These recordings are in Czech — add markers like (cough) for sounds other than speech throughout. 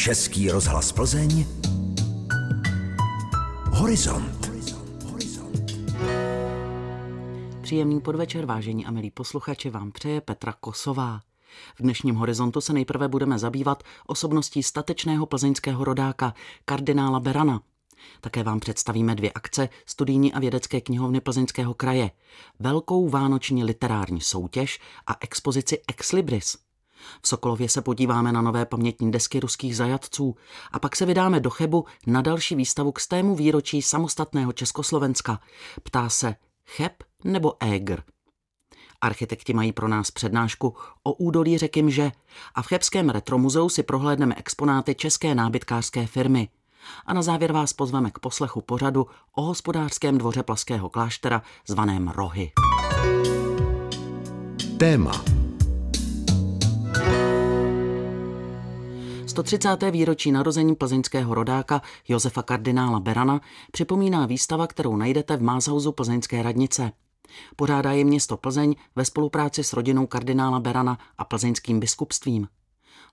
Český rozhlas Plzeň Horizont. Příjemný podvečer, vážení a milí posluchači, vám přeje Petra Kosová. V dnešním horizontu se nejprve budeme zabývat osobností statečného plzeňského rodáka, kardinála Berana. Také vám představíme dvě akce studijní a vědecké knihovny Plzeňského kraje, velkou vánoční literární soutěž a expozici Ex Libris. V Sokolově se podíváme na nové pamětní desky ruských zajatců a pak se vydáme do Chebu na další výstavu k stému výročí samostatného Československa. Ptá se Cheb nebo Égr. Architekti mají pro nás přednášku o údolí řeky Mže a v Chebském retromuzeu si prohlédneme exponáty české nábytkářské firmy. A na závěr vás pozveme k poslechu pořadu o hospodářském dvoře Plaského kláštera zvaném Rohy. Téma 130. výročí narození plzeňského rodáka Josefa kardinála Berana připomíná výstava, kterou najdete v Mázhausu plzeňské radnice. Pořádá je město Plzeň ve spolupráci s rodinou kardinála Berana a plzeňským biskupstvím.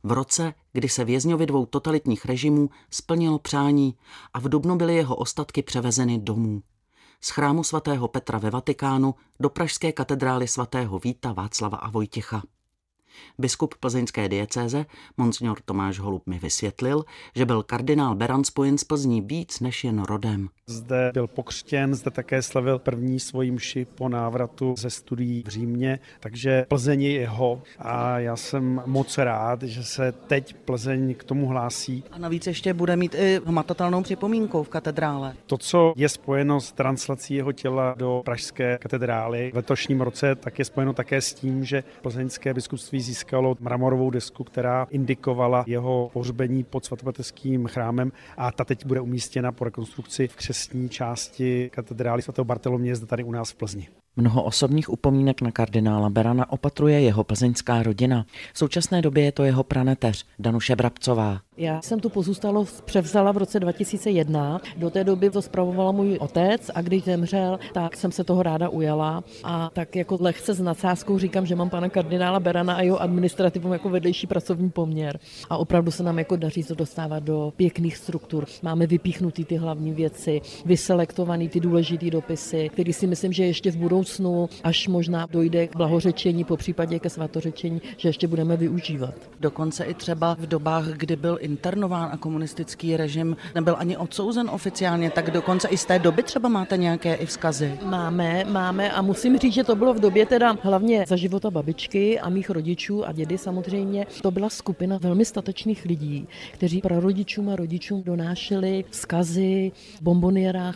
V roce, kdy se vězňovi dvou totalitních režimů splnilo přání a v Dubnu byly jeho ostatky převezeny domů. Z chrámu svatého Petra ve Vatikánu do pražské katedrály svatého Víta Václava a Vojtěcha. Biskup plzeňské diecéze, monsignor Tomáš Holub, mi vysvětlil, že byl kardinál Beran spojen s Plzní víc než jen rodem. Zde byl pokřtěn, zde také slavil první svoji mši po návratu ze studií v Římě, takže Plzeň je jeho a já jsem moc rád, že se teď Plzeň k tomu hlásí. A navíc ještě bude mít i hmatatelnou připomínkou v katedrále. To, co je spojeno s translací jeho těla do pražské katedrály v letošním roce, tak je spojeno také s tím, že plzeňské biskupství získalo mramorovou desku, která indikovala jeho pohřbení pod svatopetrským chrámem a ta teď bude umístěna po rekonstrukci v křesní části katedrály svatého Bartoloměje zde tady u nás v Plzni. Mnoho osobních upomínek na kardinála Berana opatruje jeho plzeňská rodina. V současné době je to jeho praneteř Danuše Brabcová. Já jsem tu pozůstalost převzala v roce 2001. Do té doby to spravoval můj otec a když zemřel, tak jsem se toho ráda ujala. A tak jako lehce s nadsázkou říkám, že mám pana kardinála Berana a jeho administrativu jako vedlejší pracovní poměr. A opravdu se nám jako daří to dostávat do pěkných struktur. Máme vypíchnutý ty hlavní věci, vyselektovaný ty důležité dopisy, který si myslím, že ještě v budoucnu, až možná dojde k blahořečení, po případě ke svatořečení, že ještě budeme využívat. Dokonce i třeba v dobách, kdy byl internován a komunistický režim nebyl ani odsouzen oficiálně, tak dokonce i z té doby třeba máte nějaké i vzkazy. Máme, máme a musím říct, že to bylo v době teda hlavně za života babičky a mých rodičů a dědy samozřejmě. To byla skupina velmi statečných lidí, kteří prarodičům a rodičům donášeli vzkazy, v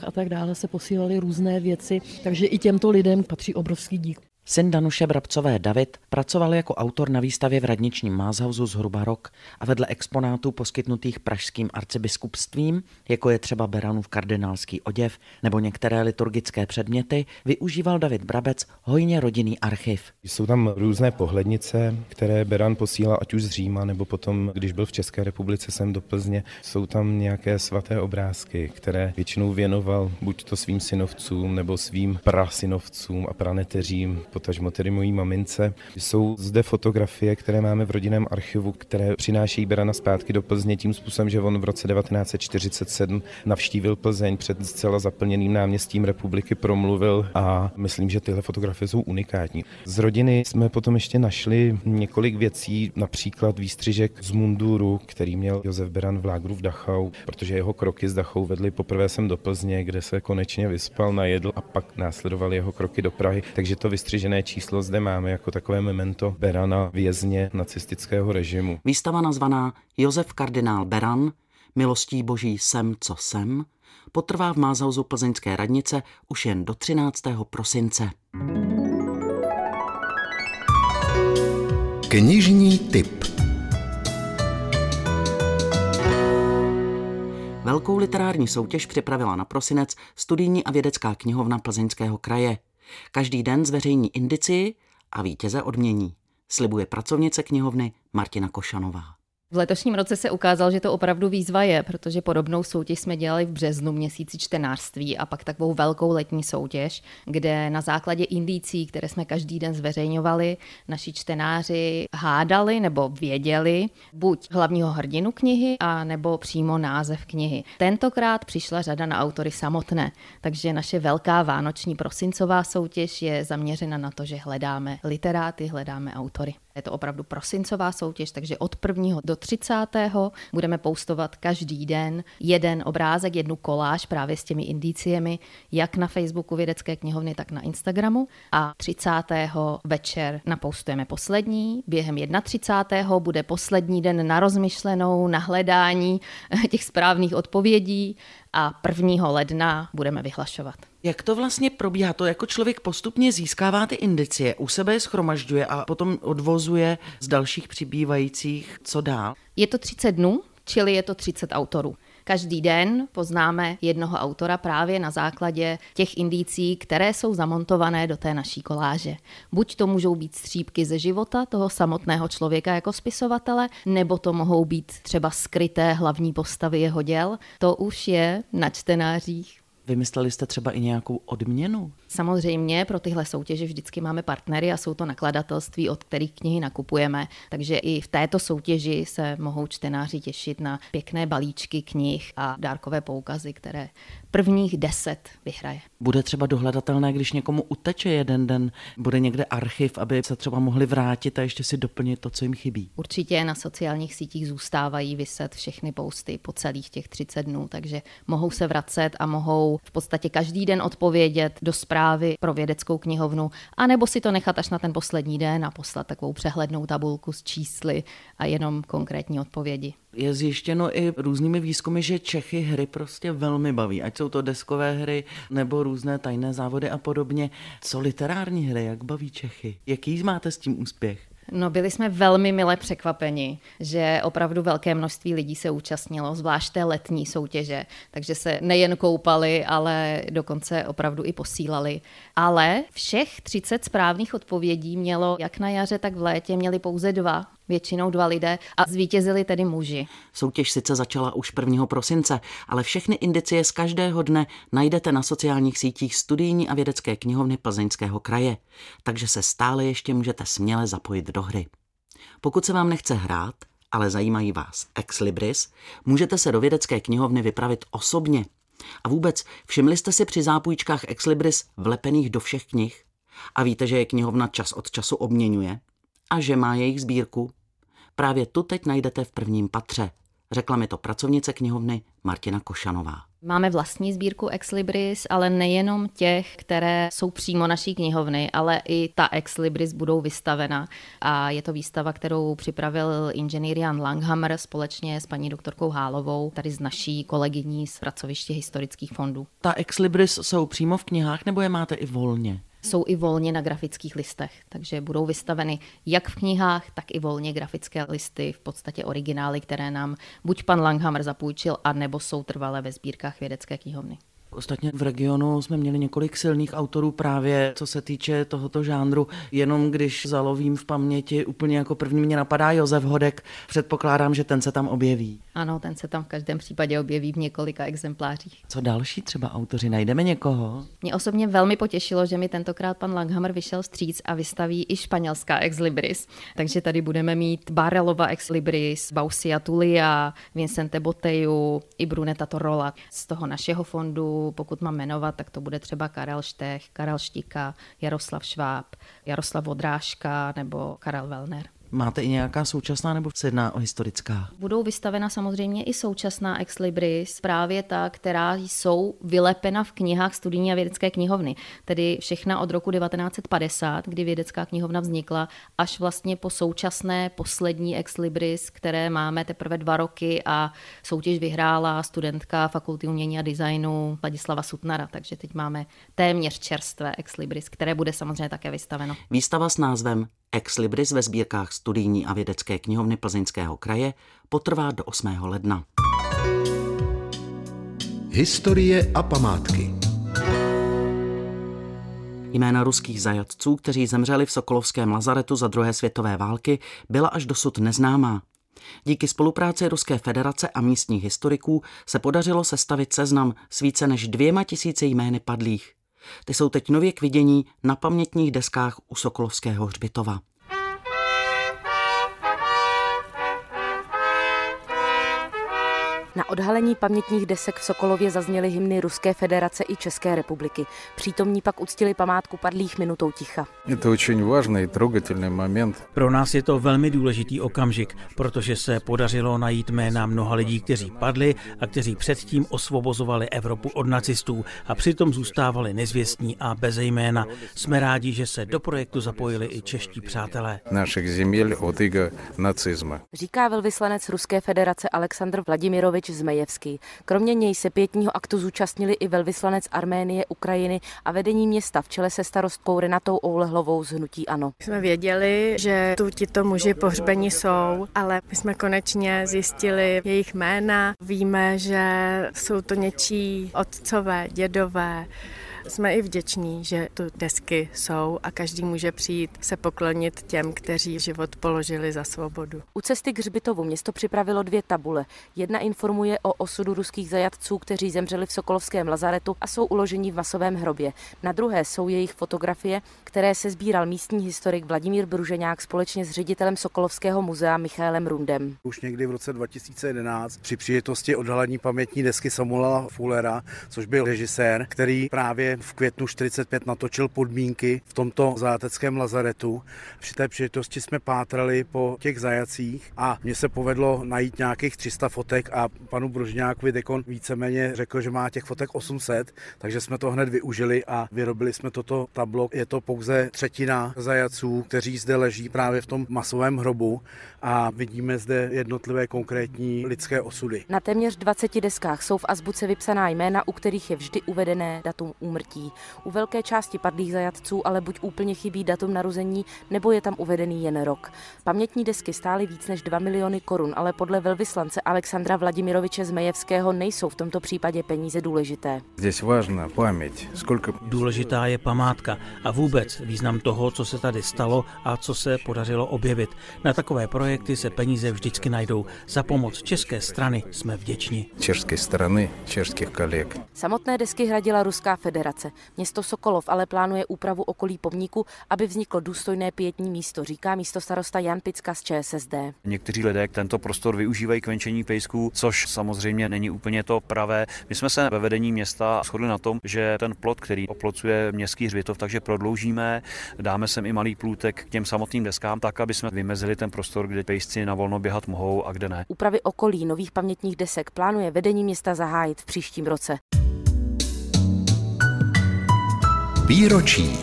a tak dále se posílali různé věci, takže i těmto lidem patří obrovský dík. Syn Danuše Brabcové David pracoval jako autor na výstavě v radničním Mázhausu zhruba rok a vedle exponátů poskytnutých pražským arcibiskupstvím, jako je třeba Beranův kardinálský oděv nebo některé liturgické předměty, využíval David Brabec hojně rodinný archiv. Jsou tam různé pohlednice, které Beran posílal ať už z Říma, nebo potom, když byl v České republice sem do Plzně. Jsou tam nějaké svaté obrázky, které většinou věnoval buď to svým synovcům, nebo svým prasynovcům a praneteřím, potažmo tedy mojí mamince. Jsou zde fotografie, které máme v rodinném archivu, které přinášejí Berana zpátky do Plzně tím způsobem, že on v roce 1947 navštívil Plzeň před zcela zaplněným náměstím republiky, promluvil a myslím, že tyhle fotografie jsou unikátní. Z rodiny jsme potom ještě našli několik věcí, například výstřižek z munduru, který měl Josef Beran v lágru v Dachau, protože jeho kroky z Dachau vedly poprvé sem do Plzně, kde se konečně vyspal, najedl a pak následovaly jeho kroky do Prahy. Takže to vystřižené číslo zde máme jako takové memento Berana vězně nacistického režimu. Výstava nazvaná Josef kardinál Beran, milostí boží sem, co sem, potrvá v Mázauzu plzeňské radnice už jen do 13. prosince. Knižní tip Velkou literární soutěž připravila na prosinec studijní a vědecká knihovna Plzeňského kraje. Každý den zveřejní indici a vítěze odmění, slibuje pracovnice knihovny Martina Košanová. V letošním roce se ukázalo, že to opravdu výzva je, protože podobnou soutěž jsme dělali v březnu měsíci čtenářství a pak takovou velkou letní soutěž, kde na základě indicí, které jsme každý den zveřejňovali, naši čtenáři hádali nebo věděli buď hlavního hrdinu knihy, a nebo přímo název knihy. Tentokrát přišla řada na autory samotné, takže naše velká vánoční prosincová soutěž je zaměřena na to, že hledáme literáty, hledáme autory. Je to opravdu prosincová soutěž, takže od 1. do 30. budeme postovat každý den jeden obrázek, jednu koláž právě s těmi indiciemi, jak na Facebooku Vědecké knihovny, tak na Instagramu. A 30. večer napoustujeme poslední. Během 31. bude poslední den na rozmyšlenou, na hledání (laughs) těch správných odpovědí a 1. ledna budeme vyhlašovat. Jak to vlastně probíhá? To jako člověk postupně získává ty indicie, u sebe je schromažďuje a potom odvozuje z dalších přibývajících, co dál? Je to 30 dnů, čili je to 30 autorů. Každý den poznáme jednoho autora právě na základě těch indicí, které jsou zamontované do té naší koláže. Buď to můžou být střípky ze života toho samotného člověka jako spisovatele, nebo to mohou být třeba skryté hlavní postavy jeho děl. To už je na čtenářích Vymysleli jste třeba i nějakou odměnu? Samozřejmě pro tyhle soutěže vždycky máme partnery a jsou to nakladatelství, od kterých knihy nakupujeme. Takže i v této soutěži se mohou čtenáři těšit na pěkné balíčky knih a dárkové poukazy, které prvních deset vyhraje. Bude třeba dohledatelné, když někomu uteče jeden den, bude někde archiv, aby se třeba mohli vrátit a ještě si doplnit to, co jim chybí. Určitě na sociálních sítích zůstávají vyset všechny posty po celých těch 30 dnů, takže mohou se vracet a mohou v podstatě každý den odpovědět do zprávy pro vědeckou knihovnu, anebo si to nechat až na ten poslední den a poslat takovou přehlednou tabulku s čísly a jenom konkrétní odpovědi. Je zjištěno i různými výzkumy, že Čechy hry prostě velmi baví, ať jsou to deskové hry nebo různé tajné závody a podobně. Co literární hry, jak baví Čechy? Jaký máte s tím úspěch? No byli jsme velmi mile překvapeni, že opravdu velké množství lidí se účastnilo, zvlášť té letní soutěže, takže se nejen koupali, ale dokonce opravdu i posílali. Ale všech 30 správných odpovědí mělo jak na jaře, tak v létě měli pouze dva většinou dva lidé a zvítězili tedy muži. Soutěž sice začala už 1. prosince, ale všechny indicie z každého dne najdete na sociálních sítích studijní a vědecké knihovny Plzeňského kraje, takže se stále ještě můžete směle zapojit do hry. Pokud se vám nechce hrát, ale zajímají vás ex libris, můžete se do vědecké knihovny vypravit osobně. A vůbec, všimli jste si při zápůjčkách ex libris vlepených do všech knih? A víte, že je knihovna čas od času obměňuje? A že má jejich sbírku? Právě tu teď najdete v prvním patře. Řekla mi to pracovnice knihovny Martina Košanová. Máme vlastní sbírku Ex Libris, ale nejenom těch, které jsou přímo naší knihovny, ale i ta Ex Libris budou vystavena. A je to výstava, kterou připravil inženýr Jan Langhammer společně s paní doktorkou Hálovou, tady z naší kolegyní z pracoviště historických fondů. Ta Ex Libris jsou přímo v knihách nebo je máte i volně? Jsou i volně na grafických listech, takže budou vystaveny jak v knihách, tak i volně grafické listy, v podstatě originály, které nám buď pan Langhammer zapůjčil, anebo jsou trvalé ve sbírkách vědecké knihovny. Ostatně v regionu jsme měli několik silných autorů právě co se týče tohoto žánru. Jenom když zalovím v paměti, úplně jako první mě napadá Josef Hodek, předpokládám, že ten se tam objeví. Ano, ten se tam v každém případě objeví v několika exemplářích. Co další třeba autoři? Najdeme někoho? Mě osobně velmi potěšilo, že mi tentokrát pan Langhammer vyšel stříc a vystaví i španělská Ex Libris. Takže tady budeme mít Barelova Ex Libris, Bausia Tulia, Vincente Boteju i Bruneta Torola z toho našeho fondu pokud mám jmenovat, tak to bude třeba Karel Štech, Karel Štika, Jaroslav Šváb, Jaroslav Odrážka nebo Karel Wellner. Máte i nějaká současná nebo se jedná o historická? Budou vystavena samozřejmě i současná ex libris, právě ta, která jsou vylepena v knihách studijní a vědecké knihovny. Tedy všechna od roku 1950, kdy vědecká knihovna vznikla, až vlastně po současné poslední ex libris, které máme teprve dva roky a soutěž vyhrála studentka Fakulty umění a designu Ladislava Sutnara. Takže teď máme téměř čerstvé ex libris, které bude samozřejmě také vystaveno. Výstava s názvem Ex Libris ve sbírkách studijní a vědecké knihovny Plzeňského kraje potrvá do 8. ledna. Historie a památky Jména ruských zajatců, kteří zemřeli v Sokolovském lazaretu za druhé světové války, byla až dosud neznámá. Díky spolupráci Ruské federace a místních historiků se podařilo sestavit seznam s více než dvěma tisíci jmény padlých. Ty jsou teď nově k vidění na pamětních deskách u Sokolovského hřbitova. Na odhalení pamětních desek v Sokolově zazněly hymny Ruské federace i České republiky. Přítomní pak uctili památku padlých minutou ticha. Je to очень важный трогательный moment. Pro nás je to velmi důležitý okamžik, protože se podařilo najít jména mnoha lidí, kteří padli a kteří předtím osvobozovali Evropu od nacistů a přitom zůstávali nezvěstní a bez jména. Jsme rádi, že se do projektu zapojili i čeští přátelé. Našich земель od nacizmu. Říká velvyslanec Ruské federace Aleksandr Vladimirovič Ivanovič Zmejevský. Kromě něj se pětního aktu zúčastnili i velvyslanec Arménie, Ukrajiny a vedení města v čele se starostkou Renatou Oulehlovou z Hnutí Ano. Jsme věděli, že tu tito muži pohřbení jsou, ale my jsme konečně zjistili jejich jména. Víme, že jsou to něčí otcové, dědové, jsme i vděční, že tu desky jsou a každý může přijít se poklonit těm, kteří život položili za svobodu. U cesty k Hřbitovu město připravilo dvě tabule. Jedna informuje o osudu ruských zajatců, kteří zemřeli v Sokolovském lazaretu a jsou uloženi v masovém hrobě. Na druhé jsou jejich fotografie, které se sbíral místní historik Vladimír Bruženák společně s ředitelem Sokolovského muzea Michaelem Rundem. Už někdy v roce 2011 při příležitosti odhalení pamětní desky Samuela Fullera, což byl režisér, který právě v květnu 45 natočil podmínky v tomto zajateckém lazaretu. Při té příležitosti jsme pátrali po těch zajacích a mně se povedlo najít nějakých 300 fotek a panu Brožňákovi Dekon víceméně řekl, že má těch fotek 800, takže jsme to hned využili a vyrobili jsme toto tablo. Je to pouze třetina zajaců, kteří zde leží právě v tom masovém hrobu a vidíme zde jednotlivé konkrétní lidské osudy. Na téměř 20 deskách jsou v azbuce vypsaná jména, u kterých je vždy uvedené datum úmrtí úmrtí. U velké části padlých zajatců ale buď úplně chybí datum narození, nebo je tam uvedený jen rok. Pamětní desky stály víc než 2 miliony korun, ale podle velvyslance Alexandra Vladimiroviče Zmejevského nejsou v tomto případě peníze důležité. Důležitá je památka a vůbec význam toho, co se tady stalo a co se podařilo objevit. Na takové projekty se peníze vždycky najdou. Za pomoc české strany jsme vděční. České strany, českých kolegů. Samotné desky hradila Ruská federace federace. Město Sokolov ale plánuje úpravu okolí pomníku, aby vzniklo důstojné pětní místo, říká místo starosta Jan Picka z ČSSD. Někteří lidé tento prostor využívají k venčení pejsků, což samozřejmě není úplně to pravé. My jsme se ve vedení města shodli na tom, že ten plot, který oplocuje městský hřbitov, takže prodloužíme, dáme sem i malý plůtek k těm samotným deskám, tak, aby jsme vymezili ten prostor, kde pejsci na volno běhat mohou a kde ne. Úpravy okolí nových pamětních desek plánuje vedení města zahájit v příštím roce. Výročí.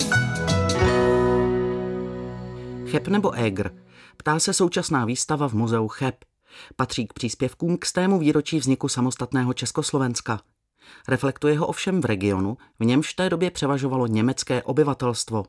Cheb nebo Egr? Ptá se současná výstava v muzeu Cheb. Patří k příspěvkům k stému výročí vzniku samostatného Československa. Reflektuje ho ovšem v regionu, v němž v té době převažovalo německé obyvatelstvo.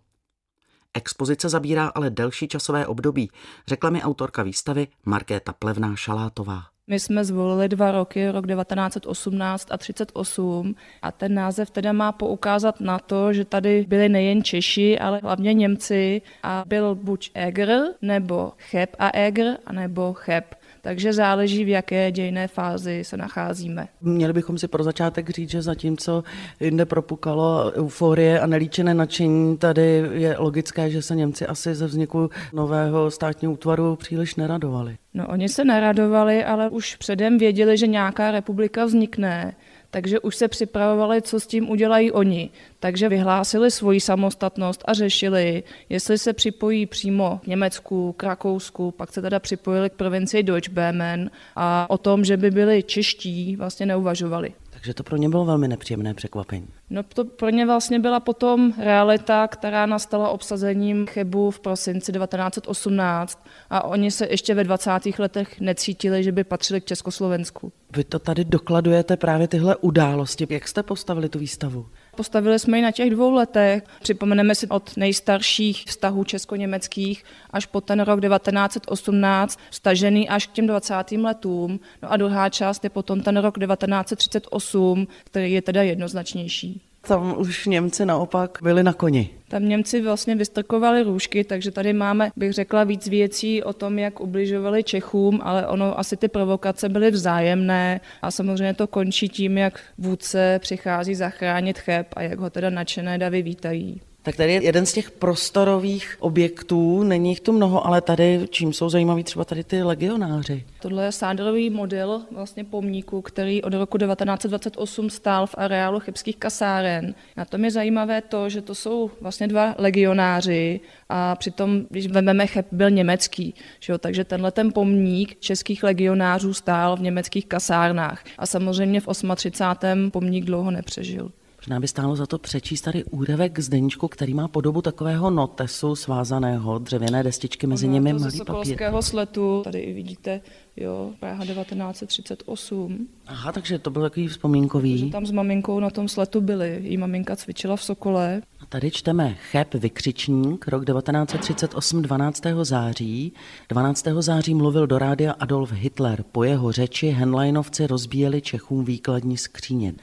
Expozice zabírá ale delší časové období, řekla mi autorka výstavy Markéta Plevná Šalátová. My jsme zvolili dva roky, rok 1918 a 38 a ten název teda má poukázat na to, že tady byli nejen Češi, ale hlavně Němci. A byl buď Egr, nebo Cheb a Egr, nebo Cheb takže záleží, v jaké dějné fázi se nacházíme. Měli bychom si pro začátek říct, že zatímco jinde propukalo euforie a nelíčené nadšení, tady je logické, že se Němci asi ze vzniku nového státního útvaru příliš neradovali. No oni se neradovali, ale už předem věděli, že nějaká republika vznikne takže už se připravovali, co s tím udělají oni. Takže vyhlásili svoji samostatnost a řešili, jestli se připojí přímo k Německu, k Rakousku, pak se teda připojili k provincii Deutschböhmen a o tom, že by byli čeští, vlastně neuvažovali. Takže to pro ně bylo velmi nepříjemné překvapení. No to pro ně vlastně byla potom realita, která nastala obsazením Chebu v prosinci 1918 a oni se ještě ve 20. letech necítili, že by patřili k Československu. Vy to tady dokladujete právě tyhle události. Jak jste postavili tu výstavu? Postavili jsme ji na těch dvou letech. Připomeneme si od nejstarších vztahů česko-německých až po ten rok 1918, stažený až k těm 20. letům. No a druhá část je potom ten rok 1938, který je teda jednoznačnější. Tam už Němci naopak byli na koni. Tam Němci vlastně vystrkovali růžky, takže tady máme, bych řekla, víc věcí o tom, jak ubližovali Čechům, ale ono asi ty provokace byly vzájemné a samozřejmě to končí tím, jak vůdce přichází zachránit Cheb a jak ho teda nadšené davy vítají. Tak tady je jeden z těch prostorových objektů, není jich tu mnoho, ale tady, čím jsou zajímaví třeba tady ty legionáři? Tohle je sáderový model vlastně pomníku, který od roku 1928 stál v areálu chybských kasáren. Na tom je zajímavé to, že to jsou vlastně dva legionáři a přitom, když vezmeme Cheb, byl německý, že jo, takže tenhle ten pomník českých legionářů stál v německých kasárnách a samozřejmě v 38. pomník dlouho nepřežil. Možná by stálo za to přečíst tady úrevek z deníčku, který má podobu takového notesu svázaného, dřevěné destičky, mezi ono nimi malý papír. Sletu, tady i vidíte, jo, Praha 1938. Aha, takže to byl takový vzpomínkový. Že tam s maminkou na tom sletu byli. Jí maminka cvičila v Sokole. A tady čteme Cheb vykřičník, rok 1938, 12. září. 12. září mluvil do rádia Adolf Hitler. Po jeho řeči Henleinovci rozbíjeli Čechům výkladní skříně.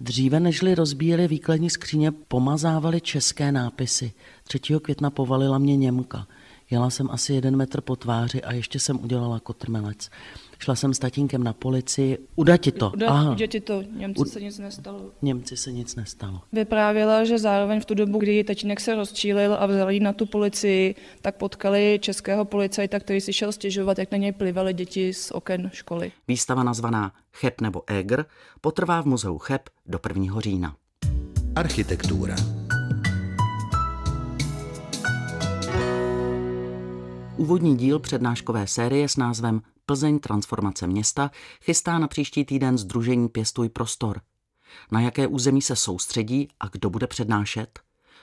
Dříve nežli rozbíjeli výkladní skříně, pomazávali české nápisy. 3. května povalila mě Němka. Jela jsem asi jeden metr po tváři a ještě jsem udělala kotrmelec. Šla jsem s tatínkem na policii. Uda ti to. Uda, Aha. uda ti to, Němci U- se nic nestalo. Němci se nic nestalo. Vyprávěla, že zároveň v tu dobu, kdy tatínek se rozčílil a vzal jí na tu policii, tak potkali českého policajta, který si šel stěžovat, jak na něj plivaly děti z oken školy. Výstava nazvaná Cheb nebo Egr potrvá v muzeu Cheb do 1. října. Architektura. Úvodní díl přednáškové série s názvem Plzeň transformace města chystá na příští týden Združení Pěstuj prostor. Na jaké území se soustředí a kdo bude přednášet?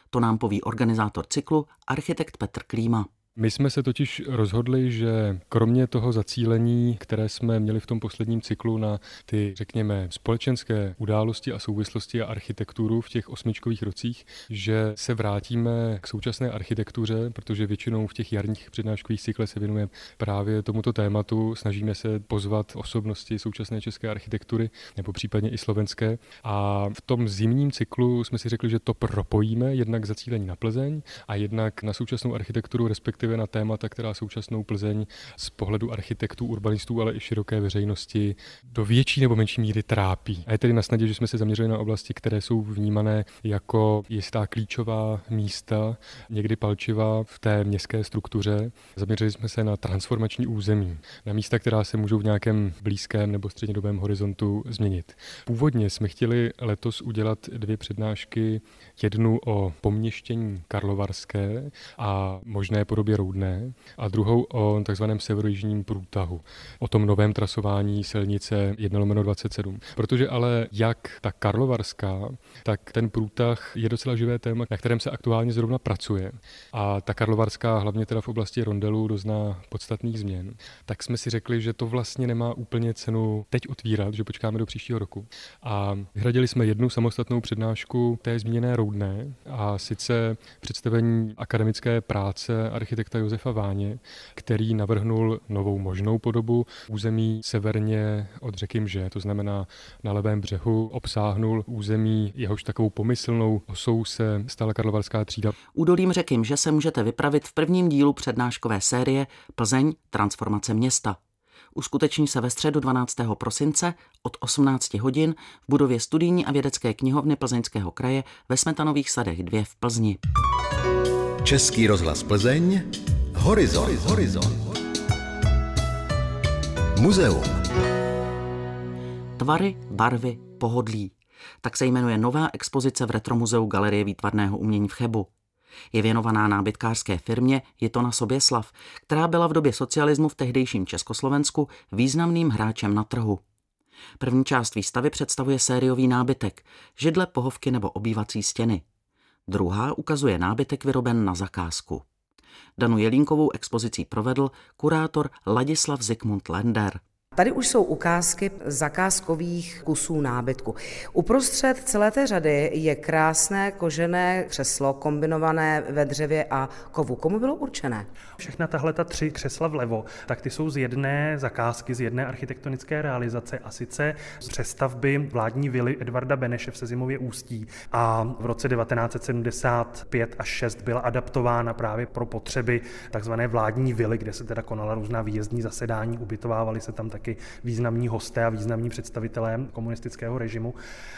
To nám poví organizátor cyklu, architekt Petr Klíma. My jsme se totiž rozhodli, že kromě toho zacílení, které jsme měli v tom posledním cyklu na ty, řekněme, společenské události a souvislosti a architekturu v těch osmičkových rocích, že se vrátíme k současné architektuře, protože většinou v těch jarních přednáškových cyklech se věnujeme právě tomuto tématu. Snažíme se pozvat osobnosti současné české architektury nebo případně i slovenské. A v tom zimním cyklu jsme si řekli, že to propojíme jednak zacílení na Plzeň a jednak na současnou architekturu, respektive na témata, která současnou Plzeň z pohledu architektů, urbanistů, ale i široké veřejnosti do větší nebo menší míry trápí. A je tedy na snadě, že jsme se zaměřili na oblasti, které jsou vnímané jako jistá klíčová místa, někdy palčiva v té městské struktuře. Zaměřili jsme se na transformační území, na místa, která se můžou v nějakém blízkém nebo střednědobém horizontu změnit. Původně jsme chtěli letos udělat dvě přednášky, jednu o poměštění karlovarské a možné podobě Roudné a druhou o takzvaném severojižním průtahu, o tom novém trasování silnice 1 27. Protože ale jak ta karlovarská, tak ten průtah je docela živé téma, na kterém se aktuálně zrovna pracuje. A ta karlovarská, hlavně teda v oblasti rondelů, dozná podstatných změn. Tak jsme si řekli, že to vlastně nemá úplně cenu teď otvírat, že počkáme do příštího roku. A vyhradili jsme jednu samostatnou přednášku té zmíněné Roudné a sice představení akademické práce architekta Josefa Váně, který navrhnul novou možnou podobu území severně od řeky Mže, to znamená na levém břehu, obsáhnul území, jehož takovou pomyslnou osou se stala Karlovarská třída. Údolím řeky že se můžete vypravit v prvním dílu přednáškové série Plzeň transformace města. Uskuteční se ve středu 12. prosince od 18 hodin v budově studijní a vědecké knihovny Plzeňského kraje ve Smetanových sadech 2 v Plzni. Český rozhlas Plzeň, Horizon. Horizon. Muzeum. Tvary, barvy, pohodlí. Tak se jmenuje nová expozice v Retromuzeu Galerie výtvarného umění v Chebu. Je věnovaná nábytkářské firmě Je to na sobě slav, která byla v době socialismu v tehdejším Československu významným hráčem na trhu. První část výstavy představuje sériový nábytek, židle, pohovky nebo obývací stěny. Druhá ukazuje nábytek vyroben na zakázku. Danu Jelínkovou expozicí provedl kurátor Ladislav Zikmund Lender. Tady už jsou ukázky zakázkových kusů nábytku. Uprostřed celé té řady je krásné kožené křeslo kombinované ve dřevě a kovu. Komu bylo určené? Všechna tahle ta tři křesla vlevo, tak ty jsou z jedné zakázky, z jedné architektonické realizace a sice z přestavby vládní vily Edvarda Beneše v Sezimově ústí a v roce 1975 až 6 byla adaptována právě pro potřeby takzvané vládní vily, kde se teda konala různá výjezdní zasedání, ubytovávali se tam taky významní hosté a významní představitelé komunistického režimu.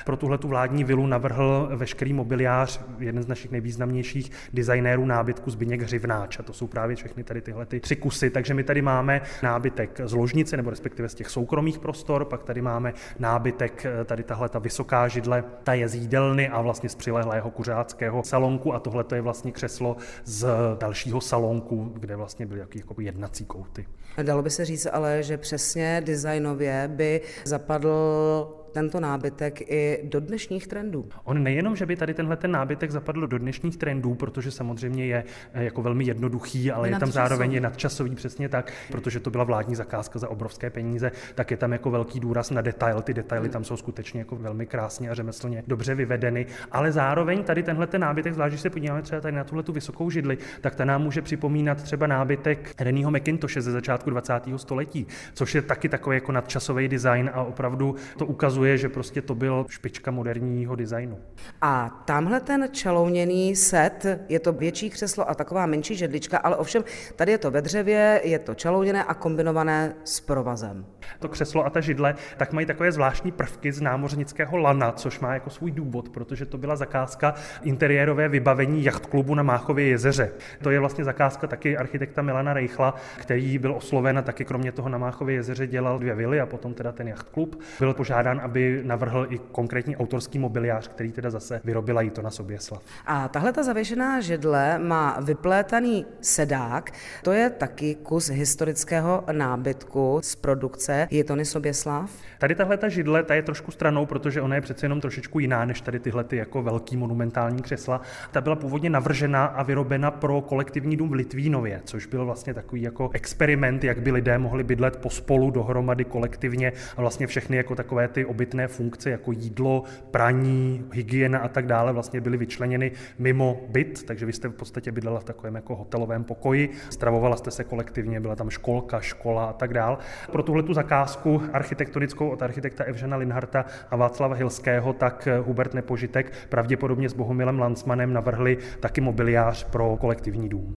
Pro tuhle tu vládní vilu navrhl veškerý mobiliář jeden z našich nejvýznamnějších designérů nábytku Zbyněk Hřivnáč. A to jsou právě všechny tady tyhle ty tři kusy. Takže my tady máme nábytek z ložnice, nebo respektive z těch soukromých prostor, pak tady máme nábytek, tady tahle ta vysoká židle, ta je z jídelny a vlastně z přilehlého kuřáckého salonku a tohle je vlastně křeslo z dalšího salonku, kde vlastně byly jako jednací kouty. Dalo by se říct ale, že přesně designově by zapadl tento nábytek i do dnešních trendů. On nejenom, že by tady tenhle ten nábytek zapadl do dnešních trendů, protože samozřejmě je eh, jako velmi jednoduchý, ale je, je tam zároveň je nadčasový přesně tak, protože to byla vládní zakázka za obrovské peníze, tak je tam jako velký důraz na detail. Ty detaily tam jsou skutečně jako velmi krásně a řemeslně dobře vyvedeny, ale zároveň tady tenhle ten nábytek, zvlášť když se podíváme třeba tady na tuhle tu vysokou židli, tak ta nám může připomínat třeba nábytek Reného McIntoshe ze začátku 20. století, což je taky takový jako nadčasový design a opravdu to ukazuje ukazuje, že prostě to byl špička moderního designu. A tamhle ten čalouněný set, je to větší křeslo a taková menší židlička, ale ovšem tady je to ve dřevě, je to čalouněné a kombinované s provazem. To křeslo a ta židle tak mají takové zvláštní prvky z námořnického lana, což má jako svůj důvod, protože to byla zakázka interiérové vybavení jachtklubu na Máchově jezeře. To je vlastně zakázka taky architekta Milana Rejchla, který byl osloven a taky kromě toho na Máchově jezeře dělal dvě vily a potom teda ten jachtklub. Byl požádán, aby aby navrhl i konkrétní autorský mobiliář, který teda zase vyrobila jí to na Soběslav. A tahle ta zavěšená židle má vyplétaný sedák, to je taky kus historického nábytku z produkce Jitony Soběslav. Tady tahle ta židle, ta je trošku stranou, protože ona je přece jenom trošičku jiná než tady tyhle ty jako velký monumentální křesla. Ta byla původně navržena a vyrobena pro kolektivní dům v Litvínově, což byl vlastně takový jako experiment, jak by lidé mohli bydlet pospolu dohromady kolektivně a vlastně všechny jako takové ty oby nezbytné funkce jako jídlo, praní, hygiena a tak dále vlastně byly vyčleněny mimo byt, takže vy jste v podstatě bydlela v takovém jako hotelovém pokoji, stravovala jste se kolektivně, byla tam školka, škola a tak dále. Pro tuhle tu zakázku architektonickou od architekta Evžena Linharta a Václava Hilského, tak Hubert Nepožitek pravděpodobně s Bohumilem Lansmanem navrhli taky mobiliář pro kolektivní dům.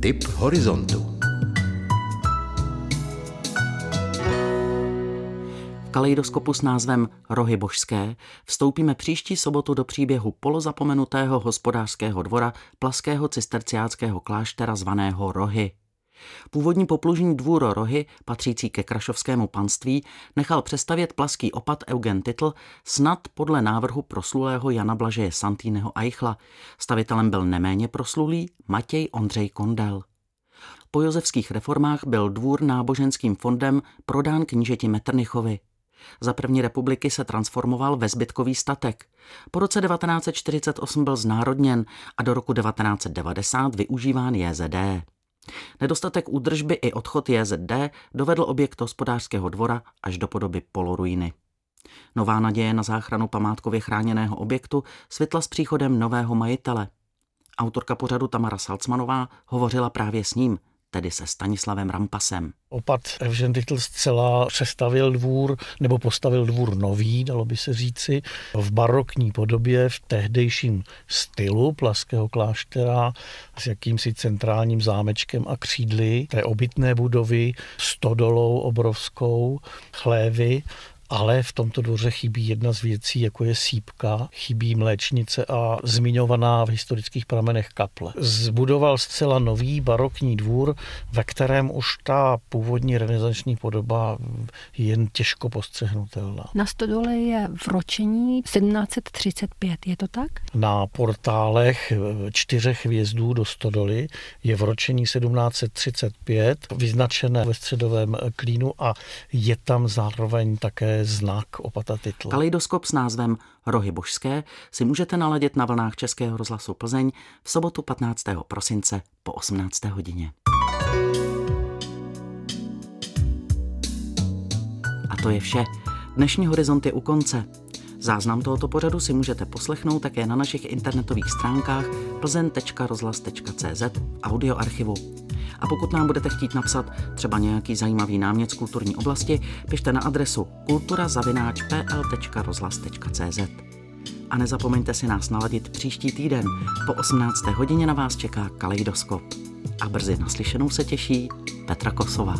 Tip horizontu. Kaleidoskopu s názvem Rohy božské vstoupíme příští sobotu do příběhu polozapomenutého hospodářského dvora Plaského cisterciáckého kláštera zvaného Rohy. Původní poplužní dvůr Rohy, patřící ke Krašovskému panství, nechal přestavět plaský opat Eugen Titl snad podle návrhu proslulého Jana Blažeje Santýneho Eichla. Stavitelem byl neméně proslulý Matěj Ondřej Kondel. Po josevských reformách byl dvůr náboženským fondem prodán knížeti Metternichovi. Za první republiky se transformoval ve zbytkový statek. Po roce 1948 byl znárodněn a do roku 1990 využíván JZD. Nedostatek údržby i odchod JZD dovedl objekt hospodářského dvora až do podoby poloruiny. Nová naděje na záchranu památkově chráněného objektu svitla s příchodem nového majitele. Autorka pořadu Tamara Salcmanová hovořila právě s ním – tedy se Stanislavem Rampasem. Opat Evžen Titl zcela přestavil dvůr, nebo postavil dvůr nový, dalo by se říci, v barokní podobě, v tehdejším stylu Plaského kláštera s jakýmsi centrálním zámečkem a křídly té obytné budovy, stodolou obrovskou, chlévy ale v tomto dvoře chybí jedna z věcí, jako je sípka, chybí mléčnice a zmiňovaná v historických pramenech kaple. Zbudoval zcela nový barokní dvůr, ve kterém už ta původní renesanční podoba je jen těžko postřehnutelná. Na stodole je vročení 1735, je to tak? Na portálech čtyřech hvězdů do stodoly je vročení 1735, vyznačené ve středovém klínu a je tam zároveň také znak opata titlu. Kaleidoskop s názvem Rohy božské si můžete naladit na vlnách Českého rozhlasu Plzeň v sobotu 15. prosince po 18. hodině. to je vše. Dnešní horizont je u konce. Záznam tohoto pořadu si můžete poslechnout také na našich internetových stránkách plzen.rozhlas.cz audioarchivu. A pokud nám budete chtít napsat třeba nějaký zajímavý námět z kulturní oblasti, pište na adresu kulturazavináč.pl.rozhlas.cz. A nezapomeňte si nás naladit příští týden. Po 18. hodině na vás čeká Kaleidoskop. A brzy naslyšenou se těší Petra Kosová.